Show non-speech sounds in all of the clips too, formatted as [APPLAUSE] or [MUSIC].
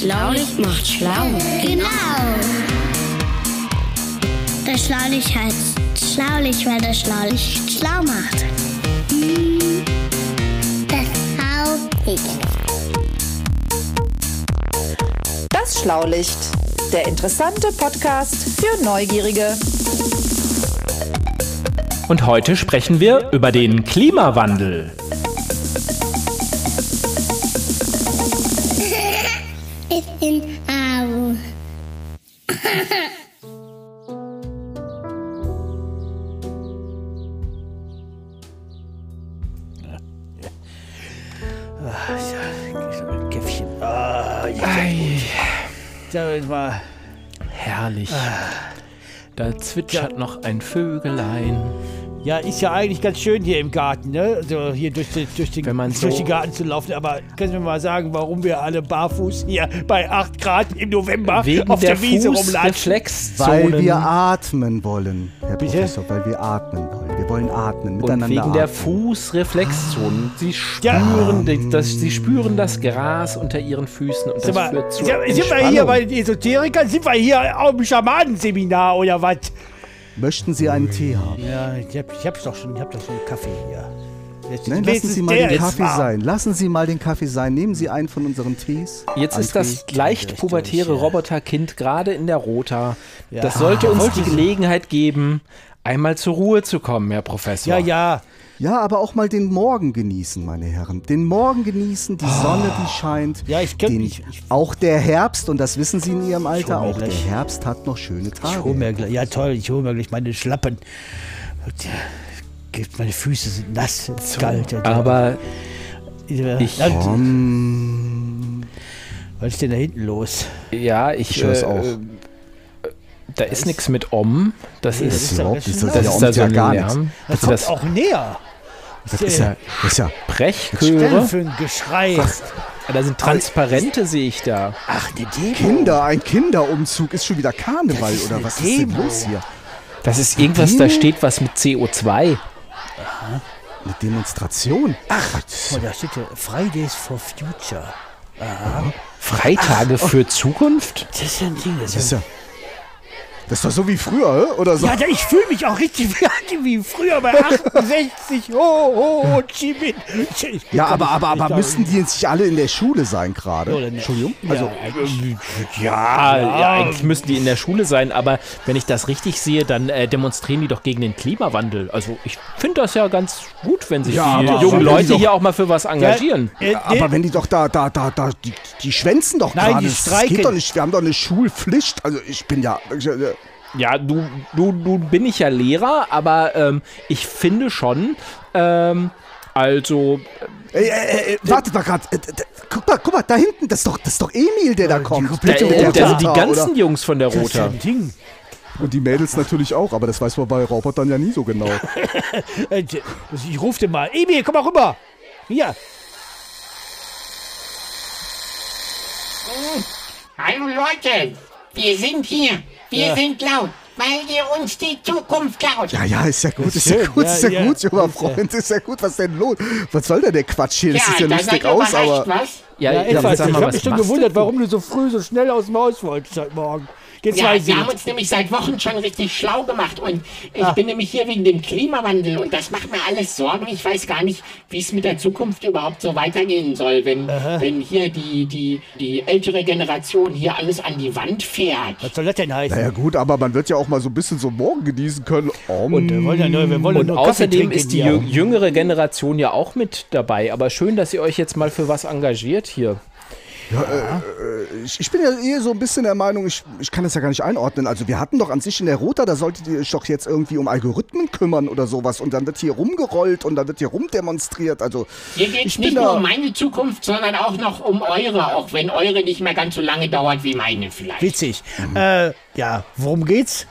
Schlaulicht macht schlau. Genau. Das Schlaulicht heißt Schlaulicht, weil das Schlaulicht schlau macht. Das Schlaulicht. Das Schlaulicht, der interessante Podcast für Neugierige. Und heute sprechen wir über den Klimawandel. Zwitschert noch ein Vögelein. Ja, ist ja eigentlich ganz schön hier im Garten, ne? Also hier durch, den- durch, den, durch den Garten zu laufen. Aber können Sie mir mal sagen, warum wir alle barfuß hier bei 8 Grad im November Wegen auf der, der, Wiese rumlatschen? Weil wir atmen wollen, Herr Bitte? Professor, weil wir atmen wollen. Wir wollen atmen, und miteinander wegen der atmen. Fußreflexzonen. Sie Ja. spüren, die- das, sie spüren das Gras unter ihren Füßen und das mal, führt zur sind wir hier bei den Esoterikern? Sind wir hier auf dem Schamanenseminar oder was? Möchten Sie einen Tee haben? Ja, ich, hab, ich hab's doch schon, ich hab doch schon einen Kaffee hier. Jetzt Nein, lassen Sie mal den Kaffee sein. Lassen Sie mal den Kaffee sein. Nehmen Sie einen von unseren Tees. Jetzt Ein ist das leicht pubertäre. Roboterkind gerade in der Rota. Ja. Das sollte Ah, uns die Gelegenheit geben, einmal zur Ruhe zu kommen, Herr Professor. Ja, ja. Ja, aber auch mal den Morgen genießen, meine Herren. Den Morgen genießen, die Sonne, die scheint. Ja, ich kenn- Den, ich- ich- auch der Herbst, und das wissen Sie in Ihrem Alter, auch der gleich- Herbst hat noch schöne Tage. Ich hol mir gleich, ja toll, ich hole mir gleich meine Schlappen. Meine Füße sind nass, es ist kalt. und, Aber ja, ich- Komm. was ist denn da hinten los? ja, ich. Ich hör's auch. äh, Da ist nichts mit Om. Das Nee, das ist, ist schön so- laut. der das ist ommt da so ja gar Lärm. Das kommt das auch näher. Das ist ja, das ist ja Brechchöre. für ein Geschrei. Da sind Transparente, sehe ich da. Ach, eine Demo. Kinder, ein Kinderumzug ist schon wieder Karneval oder was ist denn Demo. los hier? Das ist irgendwas, da steht was mit CO2. Eine Demonstration. Ach, Oh, da steht ja Fridays for Future. Freitage für Zukunft? Das ist ja ein Ding. Das das ist ist ja, ja. Das ist doch so wie früher, oder so? ja, ich fühle mich auch richtig [LAUGHS] wie, wie früher bei [LAUGHS] 68. Oh, oh, Ho Chi Minh. Ich- Ja, aber, aber, aber müssten die jetzt nicht alle in der Schule sein gerade? Entschuldigung? Also, Also, Ja, ja, eigentlich müssten die in der Schule sein, aber wenn ich das richtig sehe, dann äh, demonstrieren die doch gegen den Klimawandel. Also ich finde das ja ganz gut, wenn sich Ja, die aber- jungen Leute die doch- hier auch mal für was engagieren. Äh, aber wenn die doch da, da, da, da, die, die schwänzen doch Nein, gerade. die Das streiken. geht doch nicht. Wir haben doch eine Schulpflicht. Also ich bin ja. Ich, äh, Ja, du, du, du bin ich ja Lehrer, aber ähm, ich finde schon, ähm, also äh, äh, äh, wartet mal gerade. Äh, guck mal, guck mal, da hinten, das ist doch, das ist doch Emil, der da kommt. äh, der da sind die Rota, ganzen oder? Jungs von der das ist Rota. ein Ding. Und die Mädels natürlich auch, aber das weiß man bei Robotern ja nie so genau. [LAUGHS] Äh, Ich rufe den mal. Emil, komm mal rüber. Hier. Hallo Leute, wir sind hier. Wir Ja. sind laut, weil ihr uns die Zukunft klaut. Ja, ja, ist ja gut, ist ja gut, ist ja, ja. gut, junger Freund, ist ja gut, was denn los? Was soll denn der Quatsch hier? Das Ja, sieht ja lustig aus, aber. was? Ja, Ja, etwas. ich habe mich schon gewundert, warum du so früh, so schnell aus dem Haus wolltest heute Morgen. Ja, wir haben uns nämlich seit Wochen schon richtig schlau gemacht und ich bin nämlich hier wegen dem Klimawandel und das macht mir alles Sorgen. Ich weiß gar nicht, wie es mit der Zukunft überhaupt so weitergehen soll, wenn, wenn hier die, die, die ältere Generation hier alles an die Wand fährt. Was soll das denn heißen? Naja, gut, aber man wird ja auch mal so ein bisschen so morgen genießen können. Om. Und wir wollen ja nur, wir wollen ja Und außerdem ist die jüngere Generation ja auch mit dabei. Aber schön, dass ihr euch jetzt mal für was engagiert hier. Ich, ich bin ja eher so ein bisschen der Meinung, ich, ich kann das ja gar nicht einordnen. Also wir hatten doch an sich in der Rota, da solltet ihr euch doch jetzt irgendwie um Algorithmen kümmern oder sowas. Und dann wird hier rumgerollt und dann wird hier rumdemonstriert. Also Hier geht es nicht nur um meine Zukunft, sondern auch noch um eure, auch wenn eure nicht mehr ganz so lange dauert wie meine vielleicht. Witzig. Äh, ja, worum geht's?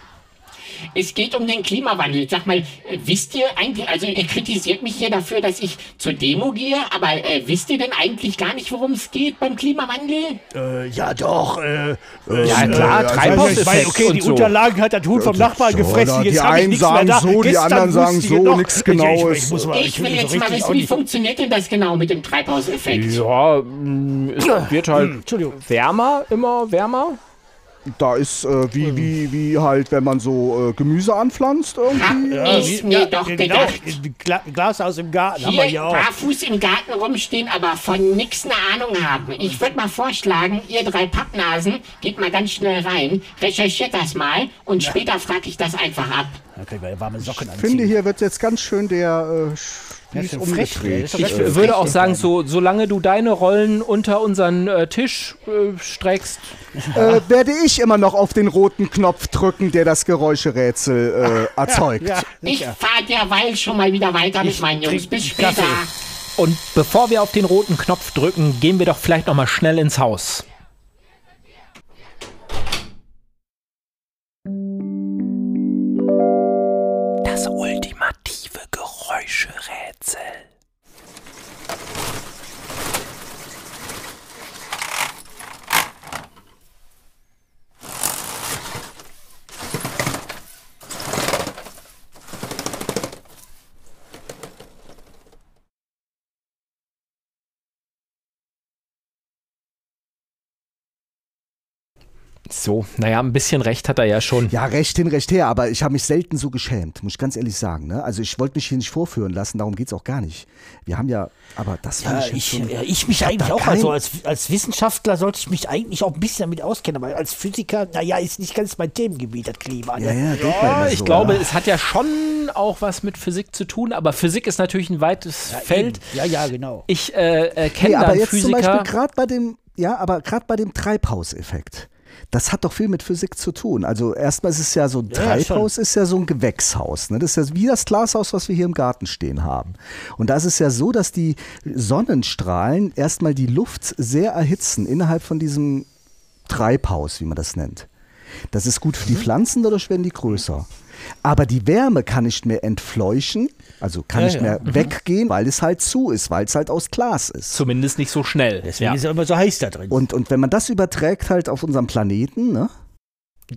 Es geht um den Klimawandel. Sag mal, äh, wisst ihr eigentlich, also ihr kritisiert mich hier dafür, dass ich zur Demo gehe, aber äh, wisst ihr denn eigentlich gar nicht, worum es geht beim Klimawandel? Äh, ja, doch. Äh, Ja, klar, also, Treibhauseffekt ich okay, und die so. Unterlagen hat der Huhn vom Nachbarn gefressen. Jetzt die habe ich einen nichts mehr da. so, die Gestern anderen sagen wusste ich so, noch. nichts Ich- Genaues. Ich, ich, muss mal, Ich will jetzt so mal wissen, wie funktioniert denn das genau mit dem Treibhauseffekt? Ja, mh, es wird halt Entschuldigung. wärmer, immer wärmer. Da ist äh, wie, wie, wie halt, wenn man so äh, Gemüse anpflanzt irgendwie. Ja, ist mir doch genau. gedacht. Ein Gla Glashaus im Garten haben wir Hier auch. barfuß im Garten rumstehen, aber von nix eine Ahnung haben. Ich würde mal vorschlagen, ihr drei Pappnasen, geht mal ganz schnell rein, recherchiert das mal und später frage ich das einfach ab. Da können wir warme Socken anziehen. Ich finde, hier wird jetzt ganz schön der äh, Spieß umgedreht. doch Ich schön würde auch sagen, so, solange du deine Rollen unter unseren äh, Tisch äh, streckst, äh, werde ich immer noch auf den roten Knopf drücken, der das Geräuscherätsel äh, erzeugt. Ja, Ich sicher. fahre derweil schon mal wieder weiter mit meinen Jungs. Bis später. Kaffee. Und bevor wir auf den roten Knopf drücken, gehen wir doch vielleicht noch mal schnell ins Haus. Geräuscherätsel. So, naja, ein bisschen recht hat er ja schon. Ja, recht hin, recht her, aber ich habe mich selten so geschämt, muss ich ganz ehrlich sagen. Ne? Also ich wollte mich hier nicht vorführen lassen, darum geht's auch gar nicht. Wir haben ja, aber das fand Ja, ich, ich, schon, ja, ich mich hab eigentlich auch. kein- Also als, als Wissenschaftler sollte ich mich eigentlich auch ein bisschen damit auskennen, aber als Physiker, naja, ist nicht ganz mein Themengebiet, das Klima. Ne? Ja, ja, Ja, immer ich so, glaube, ja. es hat ja schon auch was mit Physik zu tun, aber Physik ist natürlich ein weites Feld. Ja, ja, genau. Ich äh, äh, kenne Nee, da aber jetzt zum Beispiel Physiker. gerade bei dem, ja, aber gerade bei dem Treibhauseffekt. Das hat doch viel mit Physik zu tun. Also erstmal ist es ja so ein Ja, Treibhaus ist ja so ein Gewächshaus. Ne? Das ist ja wie das Glashaus, was wir hier im Garten stehen haben. Und da ist es ja so, dass die Sonnenstrahlen erstmal die Luft sehr erhitzen innerhalb von diesem Treibhaus, wie man das nennt. Das ist gut für Mhm. die Pflanzen, dadurch werden die größer. Aber die Wärme kann nicht mehr entfleuchen, also kann Ja, nicht ja. mehr Mhm. weggehen, weil es halt zu ist, weil es halt aus Glas ist. Zumindest nicht so schnell. Deswegen Ja. ist ja immer so heiß da drin. Und, und wenn man das überträgt halt auf unserem Planeten, ne?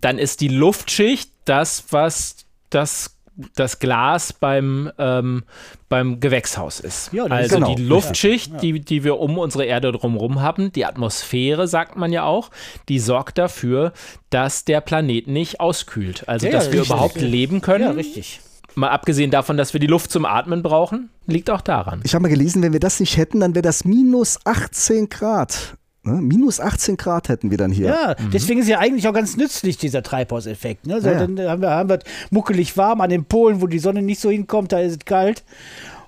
Dann ist die Luftschicht das, was das, das Glas beim, ähm, beim Gewächshaus ist. Ja, also genau. die Luftschicht, Die, die wir um unsere Erde drumherum haben, die Atmosphäre, sagt man ja auch, die sorgt dafür, dass der Planet nicht auskühlt. Also Ja, dass ja, wir richtig. überhaupt leben können. ja, richtig. Mal abgesehen davon, dass wir die Luft zum Atmen brauchen, liegt auch daran. Ich habe mal gelesen, wenn wir das nicht hätten, dann wäre das minus 18 Grad. Ne? Minus 18 Grad hätten wir dann hier. Ja, deswegen ist ja eigentlich auch ganz nützlich, dieser Treibhauseffekt. Ne? So, Ja, ja. Dann haben wir, haben wir muckelig warm an den Polen, wo die Sonne nicht so hinkommt, da ist es kalt.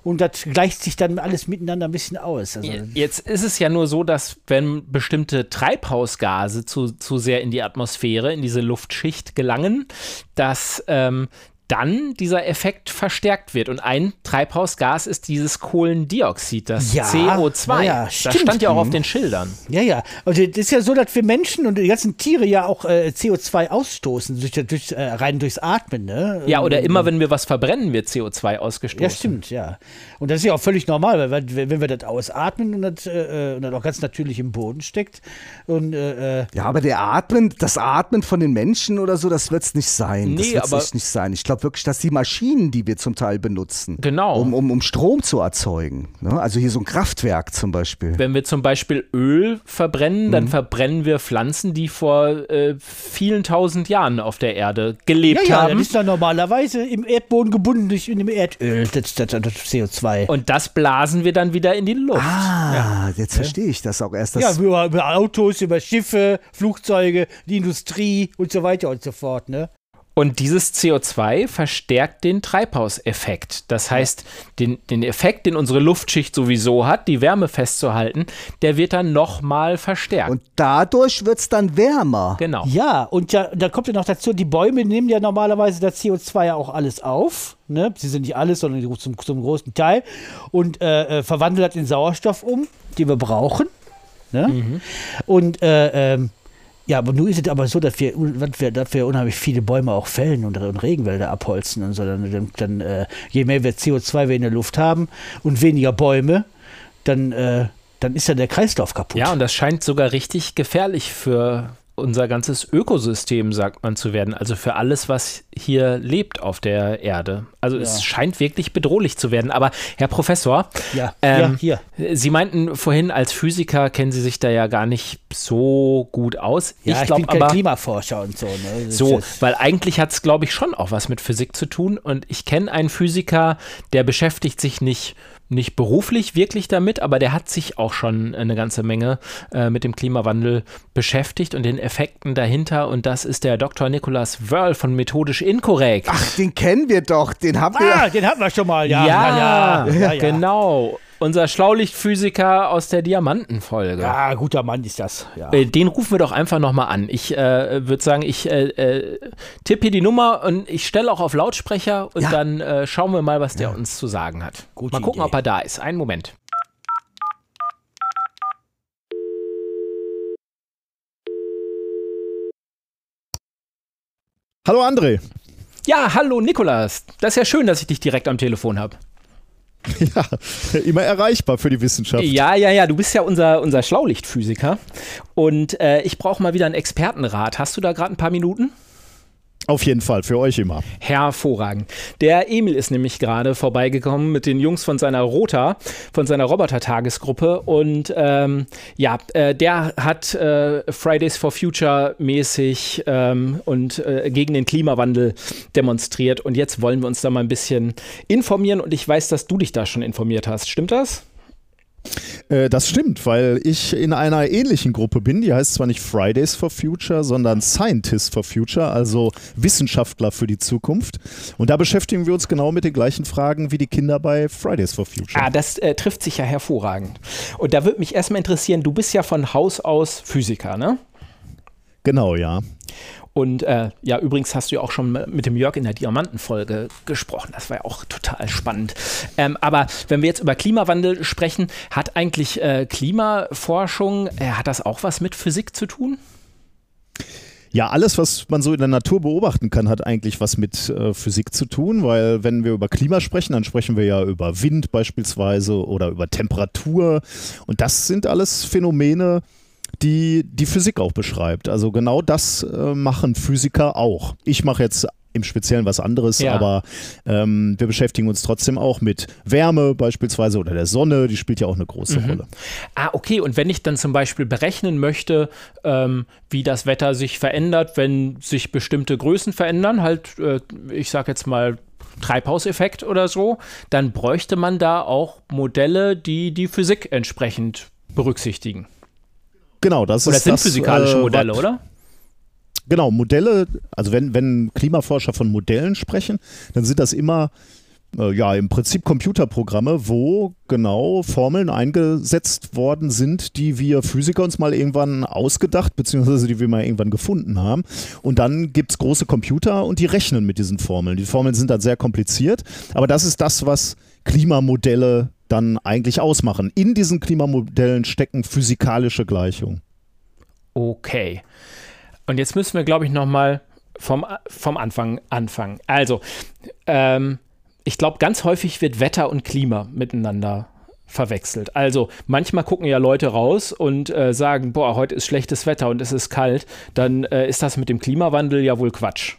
Und das gleicht sich dann alles miteinander ein bisschen aus. Also, Jetzt ist es ja nur so, dass wenn bestimmte Treibhausgase zu, zu sehr in die Atmosphäre, in diese Luftschicht gelangen, dass ähm, dann dieser Effekt verstärkt wird. Und ein Treibhausgas ist dieses Kohlendioxid, das Ja, CO2. ja, ja, das stimmt. stand ja auch auf Mhm. den Schildern. Ja, ja. Also das ist ja so, dass wir Menschen und die ganzen Tiere ja auch äh, CO2 ausstoßen, durch, durch, äh, rein durchs Atmen. Ne? Ja, oder immer wenn wir was verbrennen, wird CO2 ausgestoßen. Ja, stimmt, ja. Und das ist ja auch völlig normal, weil wenn wir das ausatmen und das, äh, und das auch ganz natürlich im Boden steckt und äh, äh, Ja, aber der Atmen, das Atmen von den Menschen oder so, das wird es nicht sein. das Nee, wird's aber- echt nicht sein. Ich glaube wirklich, dass die Maschinen, die wir zum Teil benutzen, Genau. um, um, um Strom zu erzeugen, ne? also hier so ein Kraftwerk zum Beispiel. Wenn wir zum Beispiel Öl verbrennen, Mhm. dann verbrennen wir Pflanzen, die vor äh, vielen tausend Jahren auf der Erde gelebt ja, ja, haben. das ist dann normalerweise im Erdboden gebunden durch in dem Erdöl, das, das, das CO2. Und das blasen wir dann wieder in die Luft. Ah, jetzt verstehe ich das auch erst. Das, ja, über, über Autos, über Schiffe, Flugzeuge, die Industrie und so weiter und so fort, ne? Und dieses CO2 verstärkt den Treibhauseffekt. Das heißt, den, den Effekt, den unsere Luftschicht sowieso hat, die Wärme festzuhalten, der wird dann nochmal verstärkt. und dadurch wird es dann wärmer. genau. Ja, und ja, da kommt ja noch dazu, die Bäume nehmen ja normalerweise das CO2 ja auch alles auf. Ne? Sie sind nicht alles, sondern zum, zum großen Teil. Und äh, äh, verwandeln das in Sauerstoff um, den wir brauchen. Ne? Und äh, ähm, Ja, aber nun ist es aber so, dass wir, wir, dass wir unheimlich viele Bäume auch fällen und, und Regenwälder abholzen und so. Dann, dann, dann äh, je mehr wir CO2 wir in der Luft haben und weniger Bäume, dann, äh, dann ist ja der Kreislauf kaputt. Ja, und das scheint sogar richtig gefährlich für unser ganzes Ökosystem, sagt man zu werden. Also für alles, was hier lebt auf der Erde. Also ja. es scheint wirklich bedrohlich zu werden. Aber Herr Professor, ja, ähm, ja, hier. Sie meinten vorhin, als Physiker kennen Sie sich da ja gar nicht so gut aus. Ja, ich, ich bin kein Klimaforscher und so. Ne? So, weil eigentlich hat es, glaube ich, schon auch was mit Physik zu tun. Und ich kenne einen Physiker, der beschäftigt sich nicht nicht beruflich wirklich damit, aber der hat sich auch schon eine ganze Menge äh, mit dem Klimawandel beschäftigt und den Effekten dahinter. Und das ist der Dr. Nicolas Wörl von Methodisch Inkorrekt. Ach, den kennen wir doch. Den haben wir. Ah, den hatten wir schon mal, ja. Ja, ja, ja, ja genau. Unser Schlaulichtphysiker aus der Diamantenfolge. Ja, guter Mann ist das. Ja. Äh, den rufen wir doch einfach nochmal an. Ich äh, würde sagen, ich äh, äh, tippe hier die Nummer und ich stelle auch auf Lautsprecher und ja. dann äh, schauen wir mal, was der ja. uns zu sagen hat. Gute mal gucken, Idee. ob er da ist. Einen Moment. Hallo André. Ja, hallo Nikolas. Das ist ja schön, dass ich dich direkt am Telefon habe. [LAUGHS] Ja, immer erreichbar für die Wissenschaft. Ja, ja, ja, du bist ja unser, unser Schlaulichtphysiker und äh, ich brauche mal wieder einen Expertenrat. Hast du da gerade ein paar Minuten? Auf jeden Fall, für euch immer. Hervorragend. Der Emil ist nämlich gerade vorbeigekommen mit den Jungs von seiner Rota, von seiner Roboter-Tagesgruppe. Und ähm, ja, äh, der hat äh, Fridays for Future mäßig ähm, und äh, gegen den Klimawandel demonstriert. Und jetzt wollen wir uns da mal ein bisschen informieren. Und ich weiß, dass du dich da schon informiert hast. Stimmt das? Äh, das stimmt, weil ich in einer ähnlichen Gruppe bin. Die heißt zwar nicht Fridays for Future, sondern Scientists for Future, also Wissenschaftler für die Zukunft. Und da beschäftigen wir uns genau mit den gleichen Fragen wie die Kinder bei Fridays for Future. Ah, das äh, trifft sich ja hervorragend. Und da würde mich erstmal interessieren, du bist ja von Haus aus Physiker, ne? Genau, ja. Und äh, ja, übrigens hast du ja auch schon mit dem Jörg in der Diamantenfolge gesprochen. Das war ja auch total spannend. Ähm, aber wenn wir jetzt über Klimawandel sprechen, hat eigentlich äh, Klimaforschung, äh, hat das auch was mit Physik zu tun? Ja, alles, was man so in der Natur beobachten kann, hat eigentlich was mit äh, Physik zu tun, weil wenn wir über Klima sprechen, dann sprechen wir ja über Wind beispielsweise oder über Temperatur. Und das sind alles Phänomene, die die Physik auch beschreibt. Also genau das äh, machen Physiker auch. Ich mache jetzt im Speziellen was anderes, ja. aber ähm, wir beschäftigen uns trotzdem auch mit Wärme beispielsweise oder der Sonne, die spielt ja auch eine große mhm. Rolle. Ah, okay, und wenn ich dann zum Beispiel berechnen möchte, ähm, wie das Wetter sich verändert, wenn sich bestimmte Größen verändern, halt, äh, ich sage jetzt mal Treibhauseffekt oder so, dann bräuchte man da auch Modelle, die die Physik entsprechend berücksichtigen. Genau, das oder ist sind das, physikalische äh, Modelle, oder? Genau, Modelle, also wenn, wenn Klimaforscher von Modellen sprechen, dann sind das immer äh, ja im Prinzip Computerprogramme, wo genau Formeln eingesetzt worden sind, die wir Physiker uns mal irgendwann ausgedacht, beziehungsweise die wir mal irgendwann gefunden haben. Und dann gibt es große Computer und die rechnen mit diesen Formeln. Die Formeln sind dann sehr kompliziert, aber das ist das, was Klimamodelle dann eigentlich ausmachen. In diesen Klimamodellen stecken physikalische Gleichungen. Okay. Und jetzt müssen wir, glaube ich, nochmal vom, vom Anfang anfangen. Also, ähm, ich glaube, ganz häufig wird Wetter und Klima miteinander verwechselt. Also manchmal gucken ja Leute raus und äh, sagen, boah, heute ist schlechtes Wetter und es ist kalt, dann äh, ist das mit dem Klimawandel ja wohl Quatsch.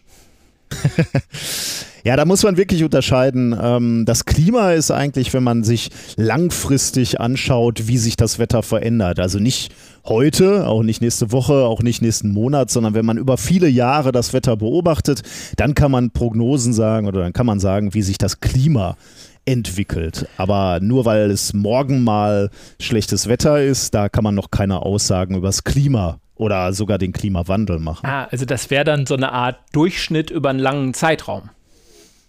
[LAUGHS] Ja, da muss man wirklich unterscheiden. Ähm, das Klima ist eigentlich, wenn man sich langfristig anschaut, wie sich das Wetter verändert. Also nicht heute, auch nicht nächste Woche, auch nicht nächsten Monat, sondern wenn man über viele Jahre das Wetter beobachtet, dann kann man Prognosen sagen oder dann kann man sagen, wie sich das Klima entwickelt. Aber nur weil es morgen mal schlechtes Wetter ist, da kann man noch keine Aussagen über das Klima oder sogar den Klimawandel machen. Ah, also das wäre dann so eine Art Durchschnitt über einen langen Zeitraum.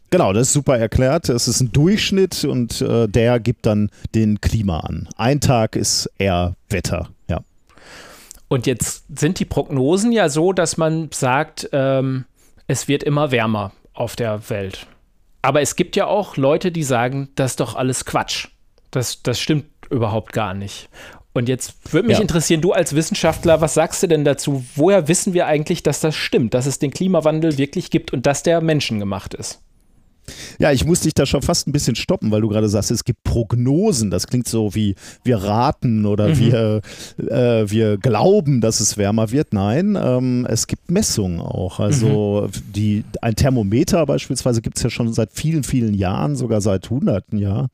Genau, das ist super erklärt. Es ist ein Durchschnitt und äh, der gibt dann den Klima an. Ein Tag ist eher Wetter, ja. Und jetzt sind die Prognosen ja so, dass man sagt, ähm, es wird immer wärmer auf der Welt. Aber es gibt ja auch Leute, die sagen, das ist doch alles Quatsch. Das, das stimmt überhaupt gar nicht. Und jetzt würde mich Ja. interessieren, du als Wissenschaftler, was sagst du denn dazu? Woher wissen wir eigentlich, dass das stimmt, dass es den Klimawandel wirklich gibt und dass der menschengemacht ist? Ja, ich muss dich da schon fast ein bisschen stoppen, weil du gerade sagst, es gibt Prognosen. Das klingt so wie wir raten oder wir, äh, wir glauben, dass es wärmer wird. Nein, ähm, es gibt Messungen auch. Also die, ein Thermometer beispielsweise gibt es ja schon seit vielen, vielen Jahren, sogar seit hunderten Jahren.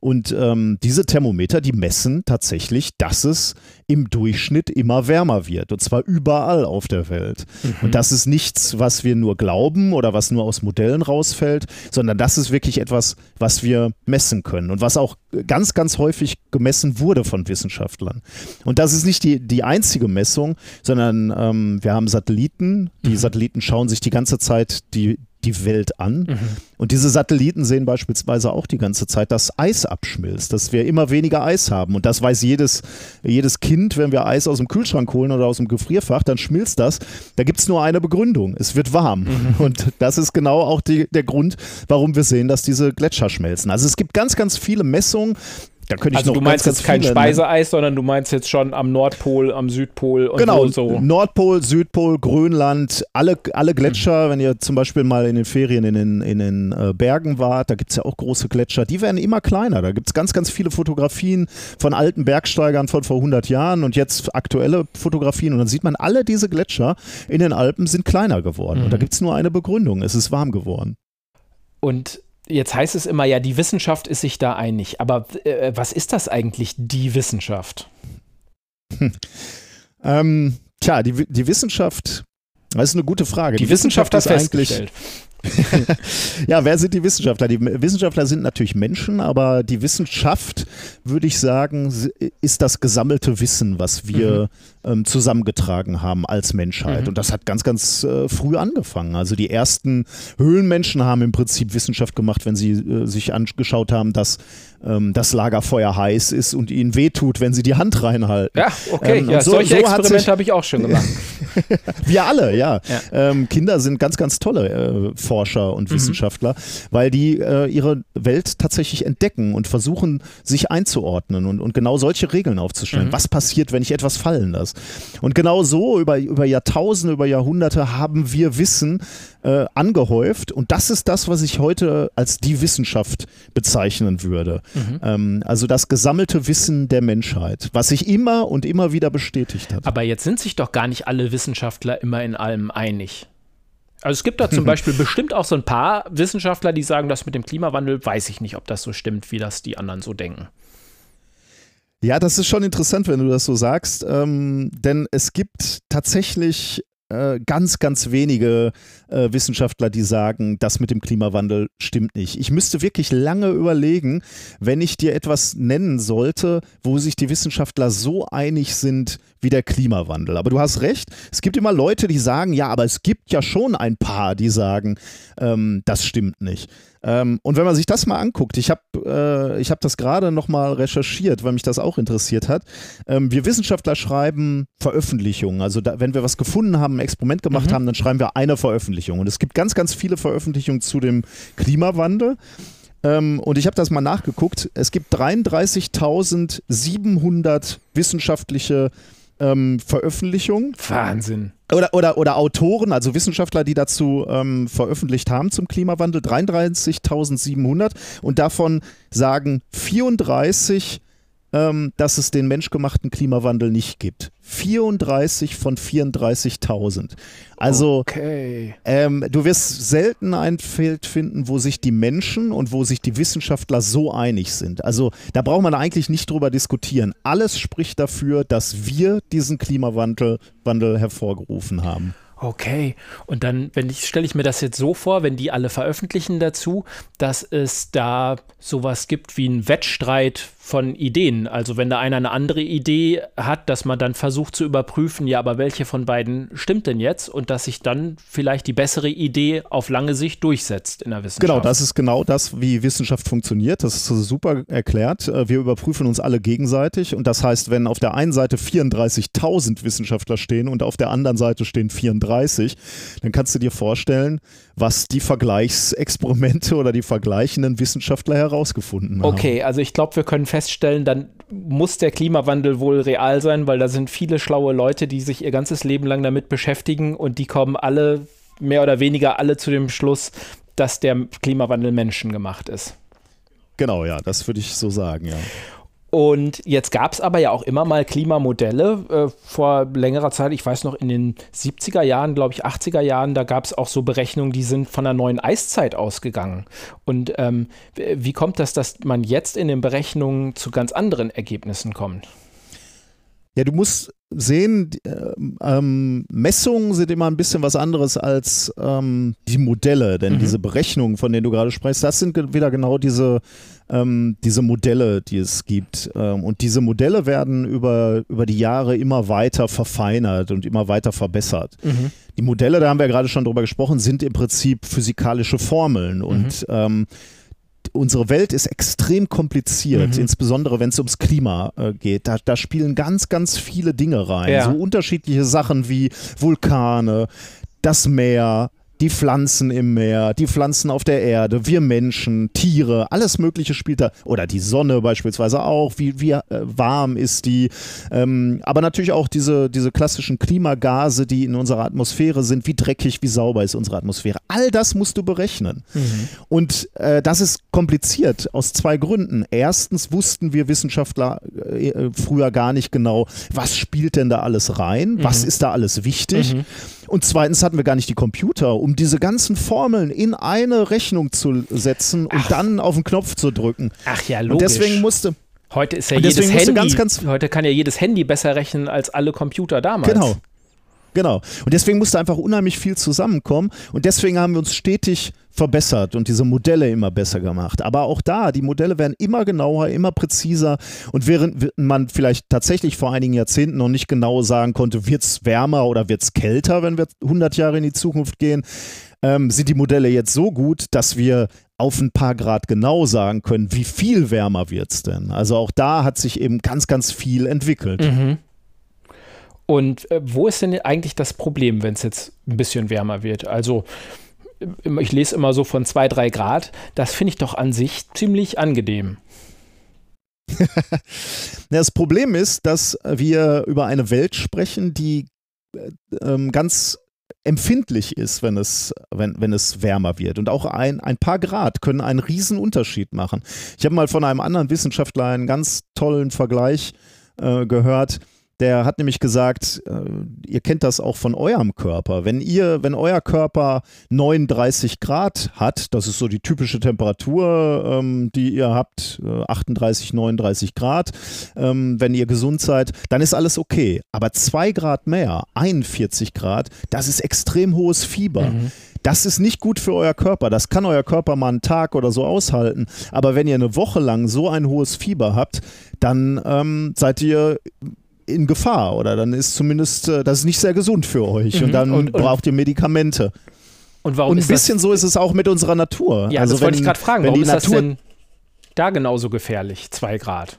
Und ähm, diese Thermometer, die messen tatsächlich, dass es im Durchschnitt immer wärmer wird. Und zwar überall auf der Welt. Und das ist nichts, was wir nur glauben oder was nur aus Modellen rausfällt, sondern das ist wirklich etwas, was wir messen können und was auch ganz, ganz häufig gemessen wurde von Wissenschaftlern. Und das ist nicht die, die einzige Messung, sondern ähm, wir haben Satelliten. Die Satelliten schauen sich die ganze Zeit die, die Welt an. Und diese Satelliten sehen beispielsweise auch die ganze Zeit, dass Eis abschmilzt, dass wir immer weniger Eis haben. Und das weiß jedes, jedes Kind, wenn wir Eis aus dem Kühlschrank holen oder aus dem Gefrierfach, dann schmilzt das. Da gibt es nur eine Begründung. Es wird warm. Und das ist genau auch die, der Grund, warum wir sehen, dass diese Gletscher schmelzen. Also es gibt ganz, ganz viele Messungen. Da könnte ich Also du meinst ganz, jetzt ganz kein nennen. Speiseeis, sondern du meinst jetzt schon am Nordpol, am Südpol und Genau, so. so. Nordpol, Südpol, Grönland, alle, alle Gletscher, wenn ihr zum Beispiel mal in den Ferien in den, in den äh, Bergen wart, da gibt es ja auch große Gletscher, die werden immer kleiner. Da gibt es ganz, ganz viele Fotografien von alten Bergsteigern von vor 100 Jahren und jetzt aktuelle Fotografien und dann sieht man, alle diese Gletscher in den Alpen sind kleiner geworden. Und da gibt es nur eine Begründung, es ist warm geworden. Und jetzt heißt es immer, ja, die Wissenschaft ist sich da einig. Aber äh, was ist das eigentlich, die Wissenschaft? Ähm, tja, die, die Wissenschaft, das ist eine gute Frage. Die, Wissenschaft hat ist eigentlich festgestellt. [LAUGHS] Ja, wer sind die Wissenschaftler? Die Wissenschaftler sind natürlich Menschen, aber die Wissenschaft, würde ich sagen, ist das gesammelte Wissen, was wir ähm, zusammengetragen haben als Menschheit. Und das hat ganz, ganz äh, früh angefangen. Also die ersten Höhlenmenschen haben im Prinzip Wissenschaft gemacht, wenn sie äh, sich angeschaut haben, dass ähm, das Lagerfeuer heiß ist und ihnen wehtut, wenn sie die Hand reinhalten. Ja, okay. Ähm, ja, so- solche so Experimente habe ich auch schon gemacht. [LAUGHS] Wir alle, ja. Ja. Ähm, Kinder sind ganz, ganz tolle äh, Forscher und Wissenschaftler, weil die äh, ihre Welt tatsächlich entdecken und versuchen, sich einzuordnen und, und genau solche Regeln aufzustellen. Was passiert, wenn ich etwas fallen lasse? Und genau so über, über Jahrtausende, über Jahrhunderte haben wir Wissen äh, angehäuft und das ist das, was ich heute als die Wissenschaft bezeichnen würde. Ähm, also das gesammelte Wissen der Menschheit, was sich immer und immer wieder bestätigt hat. Aber jetzt sind sich doch gar nicht alle Wissenschaftler immer in allem einig. Also es gibt da zum [LAUGHS] Beispiel bestimmt auch so ein paar Wissenschaftler, die sagen, das mit dem Klimawandel, weiß ich nicht, ob das so stimmt, wie das die anderen so denken. Ja, das ist schon interessant, wenn du das so sagst, ähm, denn es gibt tatsächlich äh, ganz, ganz wenige äh, Wissenschaftler, die sagen, das mit dem Klimawandel stimmt nicht. Ich müsste wirklich lange überlegen, wenn ich dir etwas nennen sollte, wo sich die Wissenschaftler so einig sind wie der Klimawandel. Aber du hast recht, es gibt immer Leute, die sagen, ja, aber es gibt ja schon ein paar, die sagen, ähm, das stimmt nicht. Ähm, und wenn man sich das mal anguckt, ich habe äh, ich hab das gerade nochmal recherchiert, weil mich das auch interessiert hat. Ähm, wir Wissenschaftler schreiben Veröffentlichungen. Also da, wenn wir was gefunden haben, ein Experiment gemacht haben, dann schreiben wir eine Veröffentlichung. Und es gibt ganz, ganz viele Veröffentlichungen zu dem Klimawandel. Ähm, und ich habe das mal nachgeguckt. Es gibt 33.700 wissenschaftliche ähm, Veröffentlichungen Wahnsinn. oder, oder, oder Autoren, also Wissenschaftler, die dazu ähm, veröffentlicht haben zum Klimawandel, 33.700 und davon sagen 34, ähm, dass es den menschgemachten Klimawandel nicht gibt. 34 von 34.000. Also Okay. ähm, du wirst selten ein Feld finden, wo sich die Menschen und wo sich die Wissenschaftler so einig sind. Also da braucht man eigentlich nicht drüber diskutieren. Alles spricht dafür, dass wir diesen Klimawandel Wandel hervorgerufen haben. Okay. Und dann, wenn ich, stelle ich mir das jetzt so vor, wenn die alle veröffentlichen dazu, dass es da sowas gibt wie einen Wettstreit von Ideen. Also wenn da einer eine andere Idee hat, dass man dann versucht zu überprüfen, ja, aber welche von beiden stimmt denn jetzt? Und dass sich dann vielleicht die bessere Idee auf lange Sicht durchsetzt in der Wissenschaft. Genau, das ist genau das, wie Wissenschaft funktioniert. Das ist super erklärt. Äh, Wir überprüfen uns alle gegenseitig und das heißt, wenn auf der einen Seite 34.000 Wissenschaftler stehen und auf der anderen Seite stehen 34, dann kannst du dir vorstellen, was die Vergleichsexperimente oder die vergleichenden Wissenschaftler herausgefunden haben. Okay, also ich glaube, wir können feststellen, dann muss der Klimawandel wohl real sein, weil da sind viele schlaue Leute, die sich ihr ganzes Leben lang damit beschäftigen und die kommen alle, mehr oder weniger alle zu dem Schluss, dass der Klimawandel menschengemacht ist. Genau, ja, das würde ich so sagen, ja. Und jetzt gab es aber ja auch immer mal Klimamodelle äh, vor längerer Zeit. Ich weiß noch, in den 70er Jahren, glaube ich, 80er Jahren, da gab es auch so Berechnungen, die sind von einer neuen Eiszeit ausgegangen. Und ähm, wie kommt das, dass man jetzt in den Berechnungen zu ganz anderen Ergebnissen kommt? Ja, du musst sehen, äh, ähm, Messungen sind immer ein bisschen was anderes als ähm, die Modelle, denn mhm. diese Berechnungen, von denen du gerade sprichst, das sind wieder genau diese, ähm, diese Modelle, die es gibt. Ähm, und diese Modelle werden über, über die Jahre immer weiter verfeinert und immer weiter verbessert. Mhm. Die Modelle, da haben wir gerade schon drüber gesprochen, sind im Prinzip physikalische Formeln und mhm ähm, unsere Welt ist extrem kompliziert, mhm. insbesondere wenn es ums Klima äh, geht. Da, da, spielen ganz, ganz viele Dinge rein. Ja. So unterschiedliche Sachen wie Vulkane, das Meer, die Pflanzen im Meer, die Pflanzen auf der Erde, wir Menschen, Tiere, alles Mögliche spielt da. Oder die Sonne beispielsweise auch, wie, wie äh, warm ist die. Ähm, aber natürlich auch diese, diese klassischen Klimagase, die in unserer Atmosphäre sind, wie dreckig, wie sauber ist unsere Atmosphäre. All das musst du berechnen. Mhm. Und äh, das ist kompliziert aus zwei Gründen. Erstens wussten wir Wissenschaftler äh, äh früher gar nicht genau, was spielt denn da alles rein, mhm. was ist da alles wichtig. Mhm. Und zweitens hatten wir gar nicht die Computer, um diese ganzen Formeln in eine Rechnung zu setzen und Ach. dann auf den Knopf zu drücken. Ach ja, logisch. Und deswegen musste. Heute ist ja jedes Handy, ganz, ganz heute kann ja jedes Handy besser rechnen als alle Computer damals. Genau. Genau. Und deswegen musste einfach unheimlich viel zusammenkommen. Und deswegen haben wir uns stetig verbessert und diese Modelle immer besser gemacht. Aber auch da, die Modelle werden immer genauer, immer präziser. Und während man vielleicht tatsächlich vor einigen Jahrzehnten noch nicht genau sagen konnte, wird es wärmer oder wird es kälter, wenn wir 100 Jahre in die Zukunft gehen, ähm, sind die Modelle jetzt so gut, dass wir auf ein paar Grad genau sagen können, wie viel wärmer wird es denn. Also auch da hat sich eben ganz, ganz viel entwickelt. Mhm. Und äh, wo ist denn eigentlich das Problem, wenn es jetzt ein bisschen wärmer wird? Also ich lese immer so von zwei, drei Grad. Das finde ich doch an sich ziemlich angenehm. [LAUGHS] das Problem ist, dass wir über eine Welt sprechen, die äh, ähm, ganz empfindlich ist, wenn es, wenn, wenn es wärmer wird. Und auch ein, ein paar Grad können einen riesen Unterschied machen. Ich habe mal von einem anderen Wissenschaftler einen ganz tollen Vergleich äh, gehört der hat nämlich gesagt, äh, ihr kennt das auch von eurem Körper. Wenn ihr, wenn euer Körper 39 Grad hat, das ist so die typische Temperatur, ähm, die ihr habt, äh, 38, 39 Grad, ähm, wenn ihr gesund seid, dann ist alles okay. Aber zwei Grad mehr, 41 Grad, das ist extrem hohes Fieber. Mhm. Das ist nicht gut für euer Körper. Das kann euer Körper mal einen Tag oder so aushalten. Aber wenn ihr eine Woche lang so ein hohes Fieber habt, dann ähm, seid ihr in Gefahr oder dann ist zumindest, äh, das ist nicht sehr gesund für euch mhm. und dann und, und braucht ihr Medikamente. Und warum und ein bisschen so ist es auch mit unserer Natur. Ja, also das wenn, wollte ich gerade fragen. Warum ist Natur, das denn da genauso gefährlich, zwei Grad?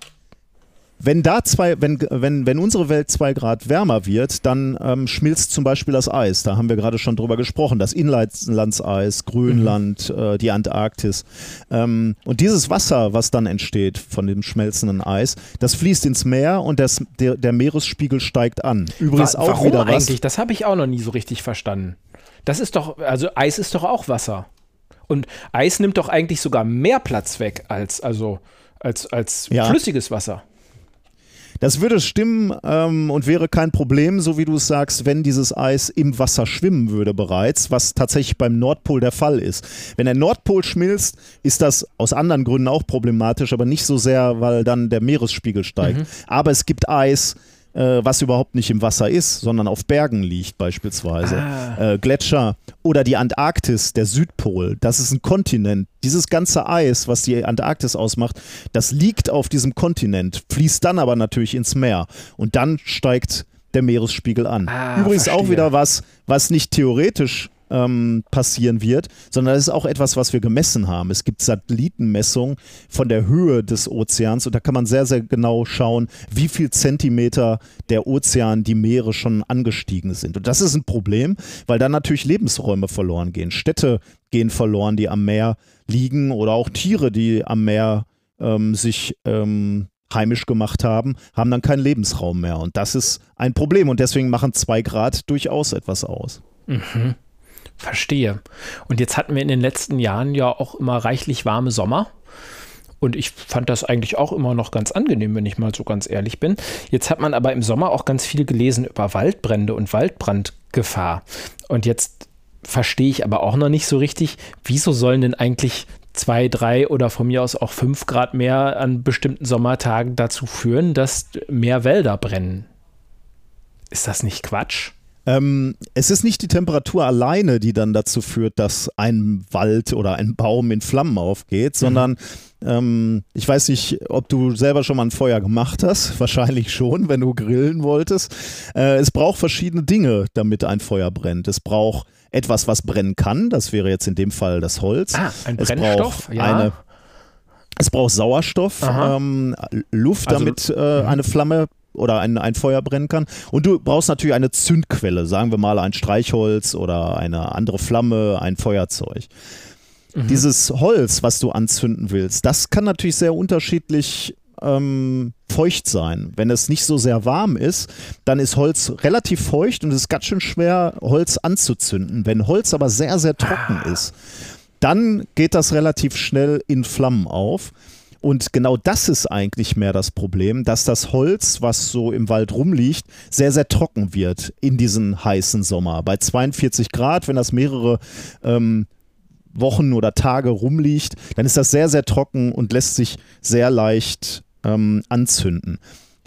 Wenn da zwei, wenn, wenn, wenn unsere Welt zwei Grad wärmer wird, dann ähm, schmilzt zum Beispiel das Eis. Da haben wir gerade schon drüber gesprochen. Das Inlandseis, Grönland, mhm. äh, die Antarktis. Ähm, und dieses Wasser, was dann entsteht von dem schmelzenden Eis, das fließt ins Meer und das, der, der Meeresspiegel steigt an. Übrigens Wa auch warum wieder was. eigentlich? Das habe ich auch noch nie so richtig verstanden. Das ist doch, also Eis ist doch auch Wasser. Und Eis nimmt doch eigentlich sogar mehr Platz weg als, also, als, als ja. flüssiges Wasser. Das würde stimmen ähm, und wäre kein Problem, so wie du es sagst, wenn dieses Eis im Wasser schwimmen würde bereits, was tatsächlich beim Nordpol der Fall ist. Wenn der Nordpol schmilzt, ist das aus anderen Gründen auch problematisch, aber nicht so sehr, weil dann der Meeresspiegel steigt. Mhm. Aber es gibt Eis, äh, was überhaupt nicht im Wasser ist, sondern auf Bergen liegt beispielsweise. Ah. Äh, Gletscher oder die Antarktis, der Südpol, das ist ein Kontinent. Dieses ganze Eis, was die Antarktis ausmacht, das liegt auf diesem Kontinent, fließt dann aber natürlich ins Meer und dann steigt der Meeresspiegel an. Ah, Übrigens verstehe. auch wieder was, was nicht theoretisch ähm, passieren wird, sondern das ist auch etwas, was wir gemessen haben. Es gibt Satellitenmessungen von der Höhe des Ozeans und da kann man sehr, sehr genau schauen, wie viel Zentimeter der Ozean, die Meere schon angestiegen sind. Und das ist ein Problem, weil dann natürlich Lebensräume verloren gehen. Städte gehen verloren, die am Meer liegen oder auch Tiere, die am Meer ähm, sich ähm, heimisch gemacht haben, haben dann keinen Lebensraum mehr. Und das ist ein Problem. Und deswegen machen zwei Grad durchaus etwas aus. Mhm. Verstehe. Und jetzt hatten wir in den letzten Jahren ja auch immer reichlich warme Sommer. Und ich fand das eigentlich auch immer noch ganz angenehm, wenn ich mal so ganz ehrlich bin. Jetzt hat man aber im Sommer auch ganz viel gelesen über Waldbrände und Waldbrandgefahr. Und jetzt verstehe ich aber auch noch nicht so richtig, wieso sollen denn eigentlich zwei, drei oder von mir aus auch fünf Grad mehr an bestimmten Sommertagen dazu führen, dass mehr Wälder brennen? Ist das nicht Quatsch? Ähm, es ist nicht die Temperatur alleine, die dann dazu führt, dass ein Wald oder ein Baum in Flammen aufgeht, mhm. sondern ähm, ich weiß nicht, ob du selber schon mal ein Feuer gemacht hast. [LAUGHS] Wahrscheinlich schon, wenn du grillen wolltest. Äh, es braucht verschiedene Dinge, damit ein Feuer brennt. Es braucht etwas, was brennen kann. Das wäre jetzt in dem Fall das Holz. Ah, ein Brennstoff? Ja. Eine, es braucht Sauerstoff, ähm, Luft, also, damit äh, mhm. eine Flamme oder ein, ein Feuer brennen kann. Und du brauchst natürlich eine Zündquelle, sagen wir mal ein Streichholz oder eine andere Flamme, ein Feuerzeug. Mhm. Dieses Holz, was du anzünden willst, das kann natürlich sehr unterschiedlich ähm, feucht sein. Wenn es nicht so sehr warm ist, dann ist Holz relativ feucht und es ist ganz schön schwer, Holz anzuzünden. Wenn Holz aber sehr, sehr trocken ah. ist, dann geht das relativ schnell in Flammen auf. Und genau das ist eigentlich mehr das Problem, dass das Holz, was so im Wald rumliegt, sehr, sehr trocken wird in diesen heißen Sommer. Bei 42 Grad, wenn das mehrere ähm, Wochen oder Tage rumliegt, dann ist das sehr, sehr trocken und lässt sich sehr leicht ähm, anzünden.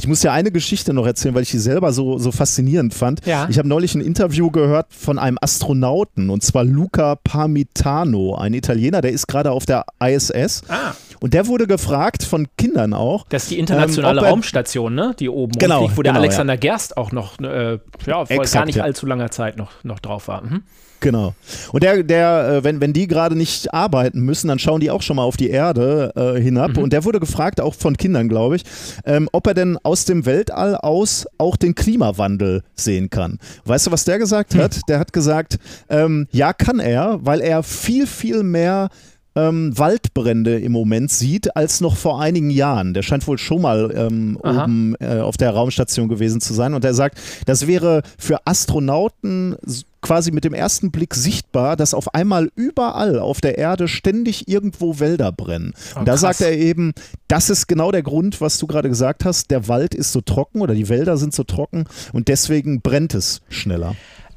Ich muss ja eine Geschichte noch erzählen, weil ich die selber so, so faszinierend fand. Ja. Ich habe neulich ein Interview gehört von einem Astronauten und zwar Luca Parmitano, ein Italiener, der ist gerade auf der ISS. Ah. Und der wurde gefragt von Kindern auch. Das ist die internationale ähm, Raumstation, ne? Die oben genau, rumfliegt, wo der genau, Alexander ja. Gerst auch noch äh, ja, vor Exakt, gar nicht allzu langer Zeit noch, noch drauf war. Mhm. Genau. Und der, der, äh, wenn, wenn die gerade nicht arbeiten müssen, dann schauen die auch schon mal auf die Erde äh, hinab. Mhm. Und der wurde gefragt, auch von Kindern, glaube ich, ähm, ob er denn aus dem Weltall aus auch den Klimawandel sehen kann. Weißt du, was der gesagt hat? Der hat gesagt, ähm, ja, kann er, weil er viel, viel mehr ähm, Waldbrände im Moment sieht als noch vor einigen Jahren. Der scheint wohl schon mal ähm, oben äh, auf der Raumstation gewesen zu sein. Und er sagt, das wäre für Astronauten quasi mit dem ersten Blick sichtbar, dass auf einmal überall auf der Erde ständig irgendwo Wälder brennen. Oh, und da krass. sagt er eben, das ist genau der Grund, was du gerade gesagt hast. Der Wald ist so trocken oder die Wälder sind so trocken und deswegen brennt es schneller.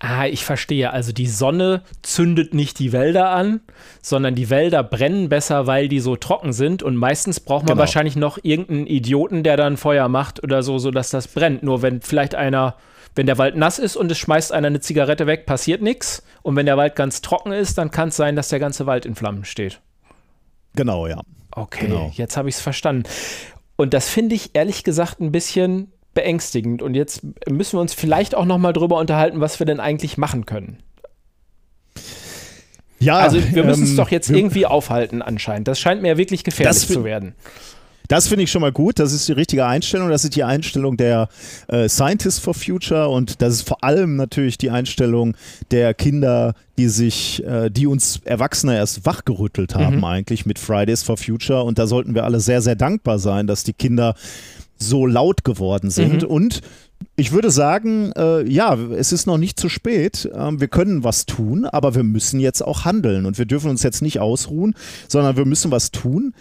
Ah, ich verstehe. Also die Sonne zündet nicht die Wälder an, sondern die Wälder brennen besser, weil die so trocken sind. Und meistens braucht man genau. wahrscheinlich noch irgendeinen Idioten, der dann Feuer macht oder so, sodass das brennt. Nur wenn vielleicht einer, wenn der Wald nass ist und es schmeißt einer eine Zigarette weg, passiert nichts. Und wenn der Wald ganz trocken ist, dann kann es sein, dass der ganze Wald in Flammen steht. Genau, ja. Okay, genau. jetzt habe ich es verstanden. Und das finde ich ehrlich gesagt ein bisschen beängstigend. Und jetzt müssen wir uns vielleicht auch noch mal drüber unterhalten, was wir denn eigentlich machen können. Ja, also wir müssen es ähm, doch jetzt irgendwie aufhalten anscheinend. Das scheint mir ja wirklich gefährlich zu werden. Das finde ich schon mal gut. Das ist die richtige Einstellung. Das ist die Einstellung der äh, Scientists for Future und das ist vor allem natürlich die Einstellung der Kinder, die sich, äh, die uns Erwachsene erst wachgerüttelt haben mhm. eigentlich mit Fridays for Future. Und da sollten wir alle sehr, sehr dankbar sein, dass die Kinder so laut geworden sind. Mhm. Und ich würde sagen, äh, ja, es ist noch nicht zu spät. Ähm, wir können was tun, aber wir müssen jetzt auch handeln. Und wir dürfen uns jetzt nicht ausruhen, sondern wir müssen was tun.